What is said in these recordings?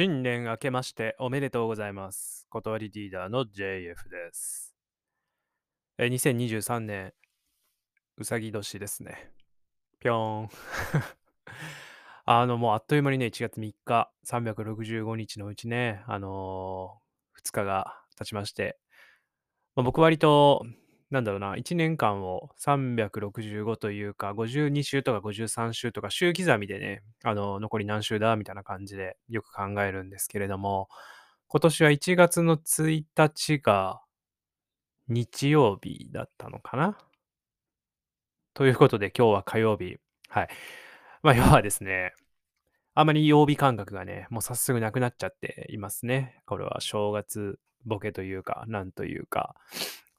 新年明けましておめでとうございます。断りリーダーの JF です。え2023年、うさぎ年ですね。ぴょーん。あの、もうあっという間にね、1月3日、365日のうちね、あのー、2日が経ちまして、まあ、僕割と、なんだろうな、1年間を365というか、52週とか53週とか、週刻みでね、あの、残り何週だみたいな感じでよく考えるんですけれども、今年は1月の1日が日曜日だったのかな？ということで、今日は火曜日。はい。まあ、要はですね、あまり曜日感覚がね、もう早速なくなっちゃっていますね。これは正月ボケというか、なんというか。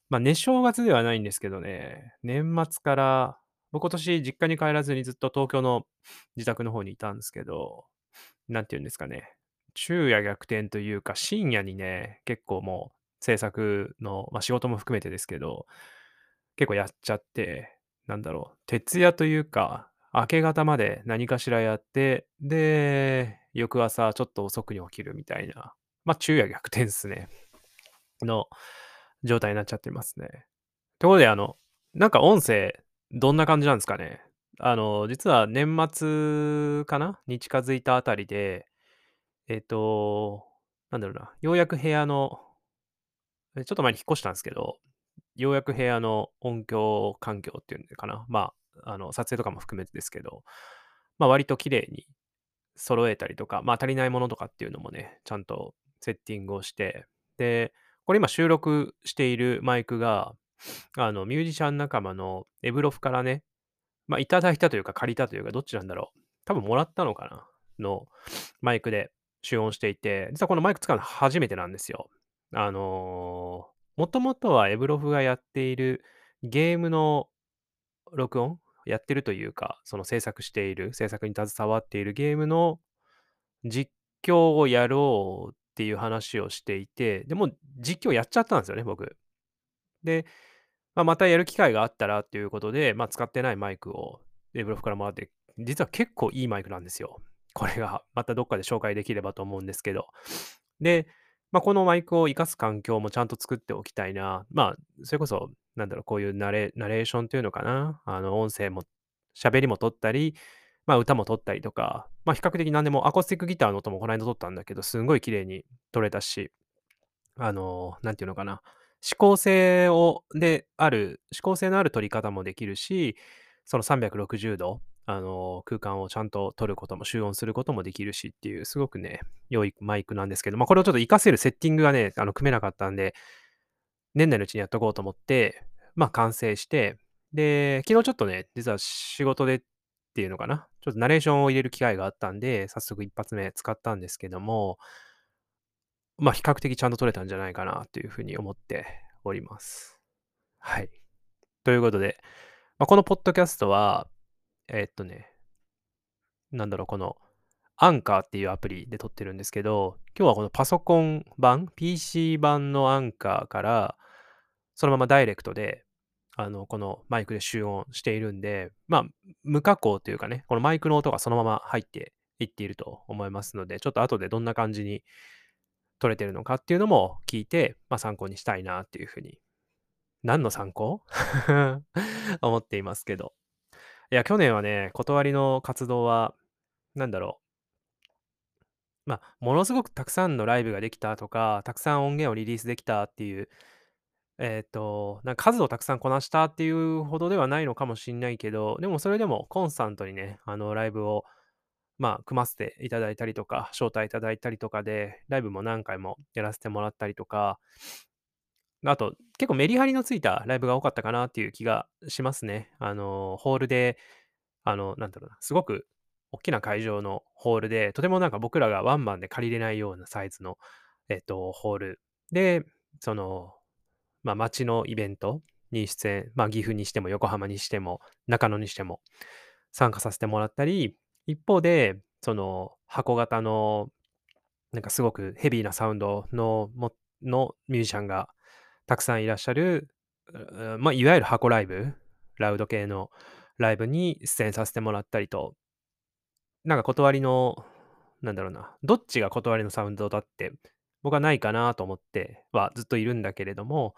まあ、寝正月ではないんですけどね、年末から、僕今年実家に帰らずにずっと東京の自宅の方にいたんですけど、なんていうんですかね、昼夜逆転というか、深夜にね、結構もう制作の、まあ、仕事も含めてですけど、結構やっちゃって、なんだろう、徹夜というか、明け方まで何かしらやって、で、翌朝ちょっと遅くに起きるみたいな、まあ、昼夜逆転ですね。の状態になっちゃってますね。ところで、あの、なんか音声、どんな感じなんですかね。あの、実は年末かな？に近づいたあたりで、えっ、と、なんだろうな、ようやく部屋の、ちょっと前に引っ越したんですけど、ようやく部屋の音響環境っていうのかな。まあ、あの、撮影とかも含めてですけど、まあ割と綺麗に揃えたりとか、まあ足りないものとかっていうのもね、ちゃんとセッティングをして、で、これ今収録しているマイクが、あの、ミュージシャン仲間のエブロフからね、まあいただいたというか借りたというか、どっちなんだろう。多分もらったのかな？のマイクで集音していて、実はこのマイク使うの初めてなんですよ。あのーもともとはエブロフがやっているゲームの録音？やってるというか、その制作している、制作に携わっているゲームの実況をやろうっていう話をしていて、でも実況やっちゃったんですよね、僕。で、まあ、またやる機会があったらっていうことで、まあ、使ってないマイクをエブロフからもらって、実は結構いいマイクなんですよ。これが、またどっかで紹介できればと思うんですけど。で、まあ、このマイクを活かす環境もちゃんと作っておきたいな。まあ、それこそ、なんだろう、こういうナレナレーションというのかな。あの、音声も、喋りも取ったり、まあ、歌も取ったりとか、まあ、比較的何でも、アコースティックギターの音もこの間取ったんだけど、すんごい綺麗に取れたし、あの、なんていうのかな。指向性を、である、指向性のある取り方もできるし、その360度、あの、空間をちゃんと取ることも、集音することもできるしっていう、すごくね、良いマイクなんですけど、まあ、これをちょっと活かせるセッティングがね、あの、組めなかったんで、年内のうちにやっとこうと思って、まあ、完成して、で、昨日ちょっとね、実は仕事でっていうのかな、ちょっとナレーションを入れる機会があったんで、早速一発目使ったんですけども、まあ、比較的ちゃんと取れたんじゃないかなというふうに思っております。はい。ということで、まあ、このポッドキャストは、えーっとね、なんだろう、この、アンカーっていうアプリで撮ってるんですけど、今日はこのパソコン版、PC 版のアンカーから、そのままダイレクトで、あの、このマイクで集音しているんで、まあ、無加工というかね、このマイクの音がそのまま入っていっていると思いますので、ちょっと後でどんな感じに撮れてるのかっていうのも聞いて、まあ、参考にしたいなっていうふうに。何の参考？思っていますけど。いや、去年はね、断りの活動は、なんだろう。まあ、ものすごくたくさんのライブができたとか、たくさん音源をリリースできたっていう、えっ、と、なんか数をたくさんこなしたっていうほどではないのかもしんないけど、でもそれでもコンスタントにね、あの、ライブを、まあ、組ませていただいたりとか、招待いただいたりとかで、ライブも何回もやらせてもらったりとか、あと、結構メリハリのついたライブが多かったかなっていう気がしますね。あの、ホールで、あの、なんだろうな、すごく大きな会場のホールで、とてもなんか僕らがワンマンで借りれないようなサイズの、えっと、ホールで、その、まあ、街のイベントに出演、まあ、岐阜にしても横浜にしても中野にしても参加させてもらったり、一方で、その箱型のなんかすごくヘビーなサウンドののミュージシャンがたくさんいらっしゃる、まあ、いわゆる箱ライブ、ラウド系のライブに出演させてもらったりと、なんか断りのなんだろうな、どっちが断りのサウンドだって、僕はないかなと思ってはずっといるんだけれども、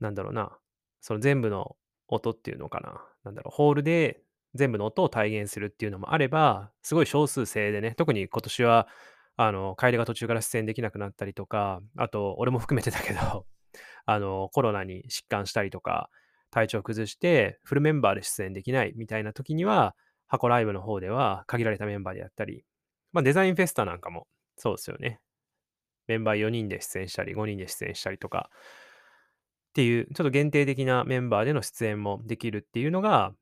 なんだろうな、その全部の音っていうのかな、なんだろう、ホールで全部の音を体現するっていうのもあれば、すごい少数制でね、特に今年は、あの、楓が途中から出演できなくなったりとか、あと、俺も含めてだけど、あの、コロナに疾患したりとか、体調崩して、フルメンバーで出演できないみたいな時には、箱ライブの方では限られたメンバーでやったり、まあ、デザインフェスタなんかもそうですよね。メンバー4人で出演したり、5人で出演したりとか、っていう、ちょっと限定的なメンバーでの出演もできるっていうのが、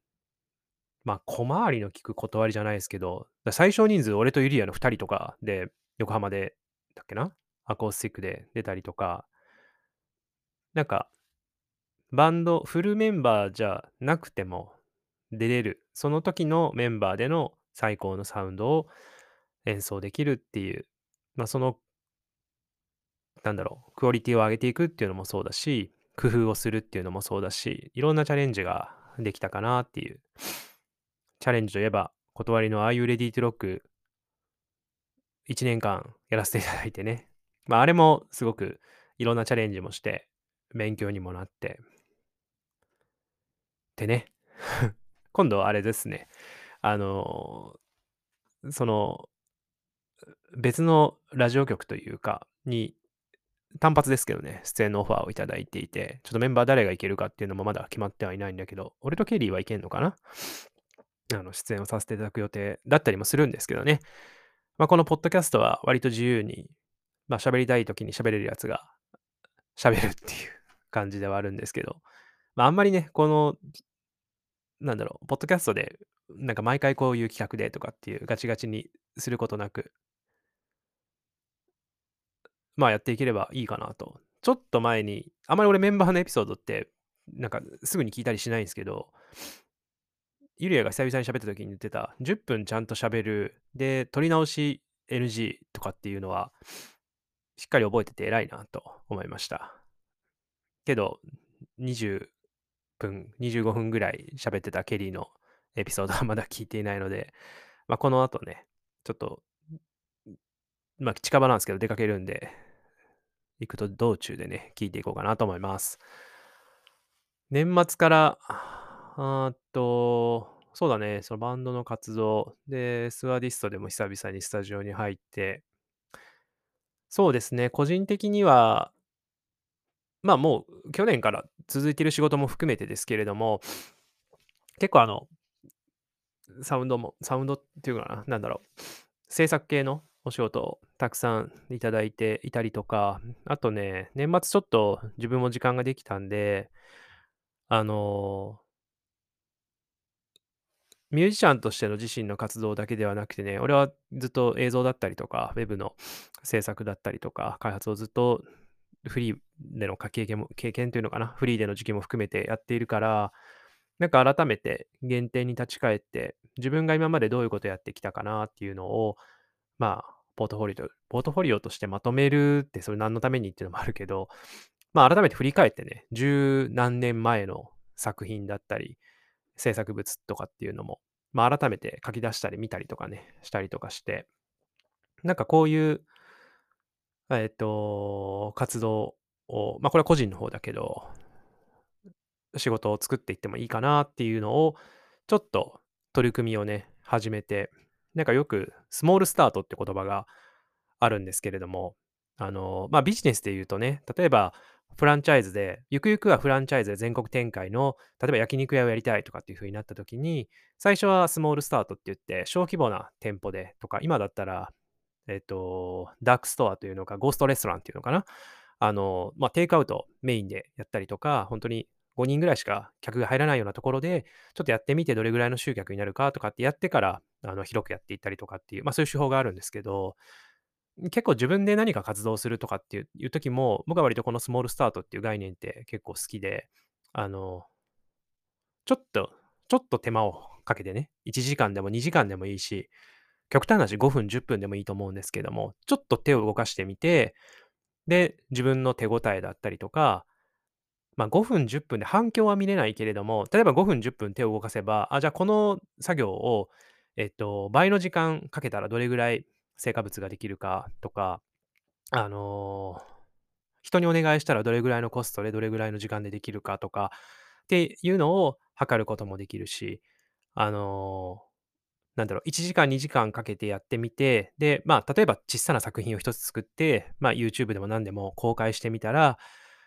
まあ、小回りの利く断りじゃないですけど、最小人数、俺とユリアの2人とかで、横浜で、だっけな？アコースティックで出たりとか、なんか、バンド、フルメンバーじゃなくても出れる、その時のメンバーでの最高のサウンドを演奏できるっていう、まあ、その、なんだろう、クオリティを上げていくっていうのもそうだし、工夫をするっていうのもそうだし、いろんなチャレンジができたかなっていう。チャレンジといえば、断りの Are You Ready to Rock 1年間やらせていただいてね。まあ、あれもすごくいろんなチャレンジもして、勉強にもなって。でね、今度はあれですね。あの、その、別のラジオ局というか、に単発ですけどね、出演のオファーをいただいていて、ちょっとメンバー誰がいけるかっていうのもまだ決まってはいないんだけど、俺とケリーはいけんのかな？あの出演をさせていただく予定だったりもするんですけどね。まあ、このポッドキャストは割と自由に、まあ、喋りたい時に喋れるやつが喋るっていう感じではあるんですけど、まあ、あんまりね、この、なんだろう、ポッドキャストで、なんか毎回こういう企画でとかっていうガチガチにすることなく、まあやっていければいいかなと。ちょっと前に、あまり俺メンバーのエピソードって、なんかすぐに聞いたりしないんですけど、ユリアが久々に喋った時に言ってた、10分ちゃんと喋る、で、撮り直し NG とかっていうのは、しっかり覚えてて偉いなと思いました。けど、20分、25分ぐらい喋ってたケリーのエピソードはまだ聞いていないので、まあ、この後ね、ちょっとまあ、近場なんですけど、出かけるんで、行くと道中でね、聞いていこうかなと思います。年末から、あと、そうだね、そのバンドの活動で、スワディストでも久々にスタジオに入って、そうですね、個人的には、まあもう去年から続いてる仕事も含めてですけれども、結構あの、サウンドも、サウンドっていうかな、なんだろう、制作系のお仕事たくさんいただいていたりとか、あとね、年末ちょっと自分も時間ができたんで、あのミュージシャンとしての自身の活動だけではなくてね、俺はずっと映像だったりとか、ウェブの制作だったりとか、開発をずっとフリーでの経験も、経験というのかな、フリーでの時期も含めてやっているから、なんか改めて原点に立ち返って、自分が今までどういうことやってきたかなっていうのを、まあ、ポートフォリオ、ポートフォリオとしてまとめるって、それ何のためにっていうのもあるけど、まあ、改めて振り返ってね、十何年前の作品だったり、制作物とかっていうのも、まあ、改めて書き出したり見たりとかね、したりとかして、なんかこういう、えっ、と、活動を、まあ、これは個人の方だけど、仕事を作っていってもいいかなっていうのを、ちょっと取り組みをね、始めて、なんかよくスモールスタートって言葉があるんですけれども、あの、まあ、ビジネスで言うとね、例えばフランチャイズで、ゆくゆくはフランチャイズで全国展開の、例えば焼肉屋をやりたいとかっていう風になった時に、最初はスモールスタートって言って、小規模な店舗でとか、今だったら、えっ、と、ダークストアというのか、ゴーストレストランっていうのかな。あの、まあ、テイクアウトメインでやったりとか、本当に5人ぐらいしか客が入らないようなところで、ちょっとやってみてどれぐらいの集客になるかとかってやってから、あの広くやっていったりとかっていう、まあそういう手法があるんですけど、結構自分で何か活動するとかっていう時も、僕は割とこのスモールスタートっていう概念って結構好きで、あの、ちょっと、ちょっと手間をかけてね、1時間でも2時間でもいいし、極端な話5分、10分でもいいと思うんですけども、ちょっと手を動かしてみて、で、自分の手応えだったりとか、まあ、5分、10分で反響は見れないけれども、例えば5分、10分手を動かせば、あ、じゃあこの作業を、えっと、倍の時間かけたらどれぐらい成果物ができるかとか、あの、人にお願いしたらどれぐらいのコストでどれぐらいの時間でできるかとかっていうのを測ることもできるし、あの、なんだろう、1時間、2時間かけてやってみて、で、まあ、例えば小さな作品を1つ作って、まあ、YouTube でも何でも公開してみたら、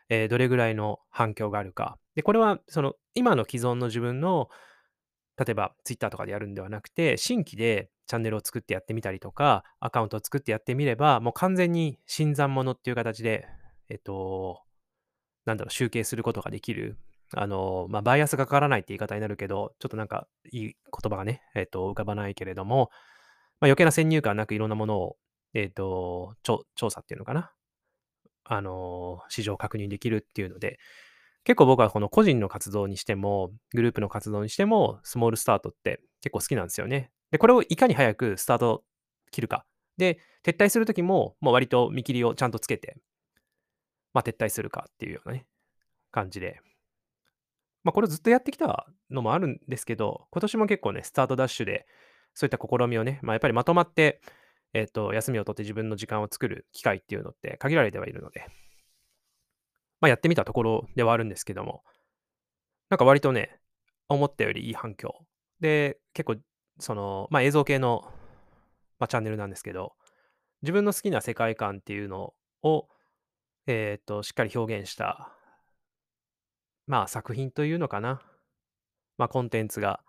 えーどれぐらいの反響があるか。で、これはその今の既存の自分の例えば Twitter とかでやるんではなくて、新規でチャンネルを作ってやってみたりとか、アカウントを作ってやってみれば、もう完全に新参者っていう形で、えっと、なんだろう、集計することができる。あの、まあ、バイアスがかからないって言い方になるけど、ちょっとなんかいい言葉がね、えっと、浮かばないけれども、まあ、余計な先入観なくいろんなものを、えっと、調査っていうのかな。あの、市場を確認できるっていうので、結構僕はこの個人の活動にしても、グループの活動にしても、スモールスタートって結構好きなんですよね。で、これをいかに早くスタート切るか。で、撤退するときも、もう割と見切りをちゃんとつけて、まあ、撤退するかっていうようなね、感じで。まあ、これずっとやってきたのもあるんですけど、今年も結構ね、スタートダッシュで、そういった試みをね、まあ、やっぱりまとまって、えっと、休みを取って自分の時間を作る機会っていうのって限られてはいるので、まあ、やってみたところではあるんですけども、なんか割とね、思ったよりいい反響。で、結構、その、まあ、映像系の、まあ、チャンネルなんですけど、自分の好きな世界観っていうのを、えっと、しっかり表現した、まあ、作品というのかな。まあ、コンテンツが、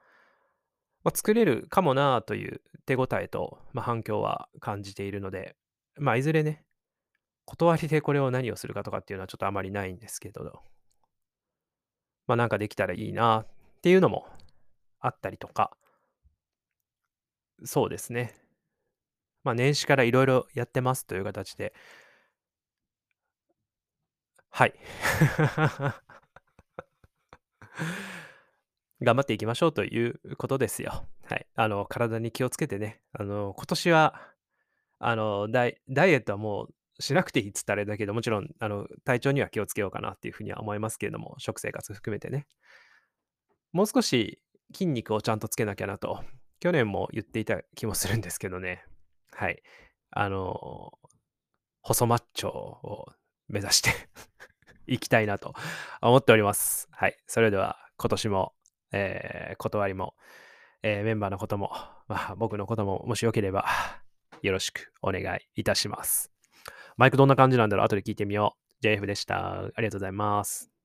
まあ、作れるかもなという手応えと、まあ、反響は感じているので、まあ、いずれね、断りでこれを何をするかとかっていうのはちょっとあまりないんですけど、まあ、なんかできたらいいなっていうのもあったりとか、そうですね。まあ、年始からいろいろやってますという形で、はい。頑張っていきましょうということですよ。はい。あの、体に気をつけてね。あの、今年は、あの、ダイダイエットはもうしなくていいっつったらあれだけど、もちろん、あの、体調には気をつけようかなっていうふうには思いますけれども、食生活含めてね。もう少し筋肉をちゃんとつけなきゃなと、去年も言っていた気もするんですけどね。はい。あの、細マッチョを目指して いきたいなと思っております。はい。それでは、今年も、えー断りも、えーメンバーのことも、まあ、僕のことも、もしよければ、よろしくお願いいたします。マイクどんな感じなんだろう？後で聞いてみよう。JF でした。ありがとうございます。